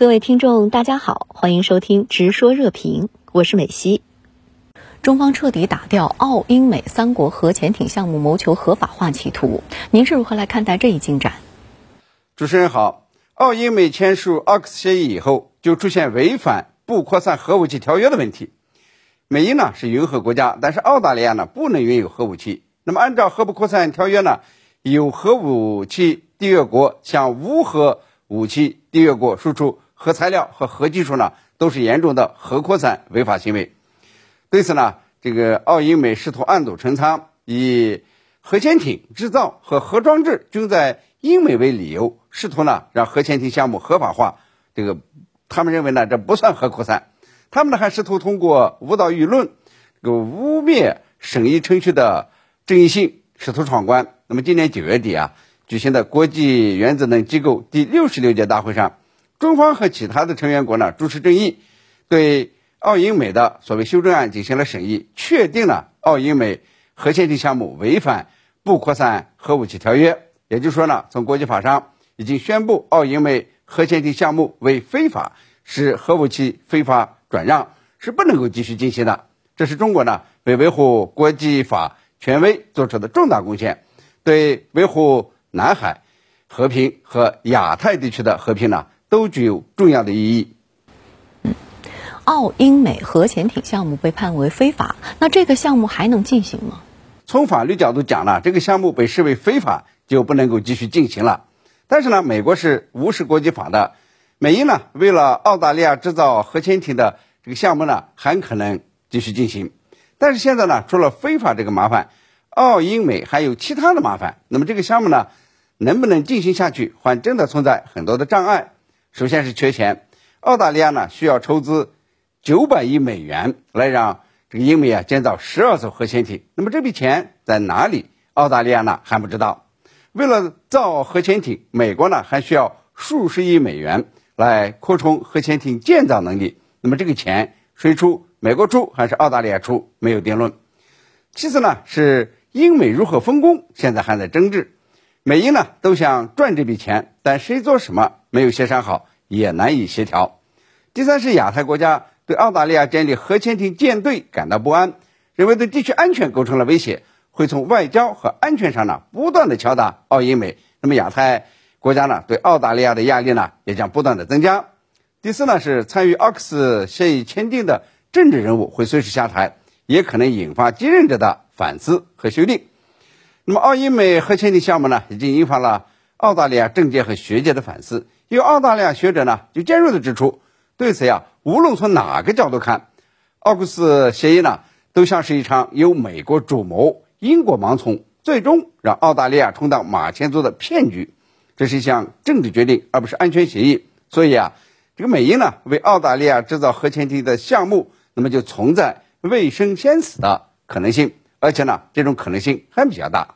各位听众，大家好，欢迎收听《直说热评》，我是美西。中方彻底打掉澳英美三国核潜艇项目谋求合法化企图，您是如何来看待这一进展？主持人好，澳英美签署奥克斯协议以后，就出现违反不扩散核武器条约的问题。美英呢是云核国家，但是澳大利亚呢不能拥有核武器。那么按照核不扩散条约呢，有核武器缔约国向无核武器缔约国输出。核材料和核技术呢，都是严重的核扩散违法行为。对此呢，这个澳英美试图暗度陈仓，以核潜艇制造和核装置均在英美为理由，试图呢让核潜艇项目合法化。这个他们认为呢，这不算核扩散。他们呢还试图通过误导舆论，这个污蔑审议程序的正义性，试图闯关。那么今年九月底啊，举行的国际原子能机构第六十六届大会上。中方和其他的成员国呢主持正义，对澳英美的所谓修正案进行了审议，确定了澳英美核潜艇项目违反不扩散核武器条约。也就是说呢，从国际法上已经宣布澳英美核潜艇项目为非法，是核武器非法转让，是不能够继续进行的。这是中国呢为维护国际法权威做出的重大贡献，对维护南海和平和亚太地区的和平呢。都具有重要的意义。嗯，澳英美核潜艇项目被判为非法，那这个项目还能进行吗？从法律角度讲呢，这个项目被视为非法，就不能够继续进行了。但是呢，美国是无视国际法的，美英呢为了澳大利亚制造核潜艇的这个项目呢，很可能继续进行。但是现在呢，除了非法这个麻烦，澳英美还有其他的麻烦。那么这个项目呢，能不能进行下去，还真的存在很多的障碍。首先是缺钱，澳大利亚呢需要筹资九百亿美元来让这个英美啊建造十二艘核潜艇。那么这笔钱在哪里？澳大利亚呢还不知道。为了造核潜艇，美国呢还需要数十亿美元来扩充核潜艇建造能力。那么这个钱谁出？美国出还是澳大利亚出？没有定论。其次呢是英美如何分工，现在还在争执。美英呢都想赚这笔钱，但谁做什么？没有协商好，也难以协调。第三是亚太国家对澳大利亚建立核潜艇舰队感到不安，认为对地区安全构成了威胁，会从外交和安全上呢不断的敲打澳英美。那么亚太国家呢对澳大利亚的压力呢也将不断的增加。第四呢是参与奥克斯协议签订的政治人物会随时下台，也可能引发继任者的反思和修订。那么澳英美核潜艇项目呢已经引发了。澳大利亚政界和学界的反思，有澳大利亚学者呢就尖锐的指出，对此呀，无论从哪个角度看，奥克斯协议呢，都像是一场由美国主谋、英国盲从，最终让澳大利亚充当马前卒的骗局。这是一项政治决定，而不是安全协议。所以啊，这个美英呢为澳大利亚制造核潜艇的项目，那么就存在未生先死的可能性，而且呢，这种可能性还比较大。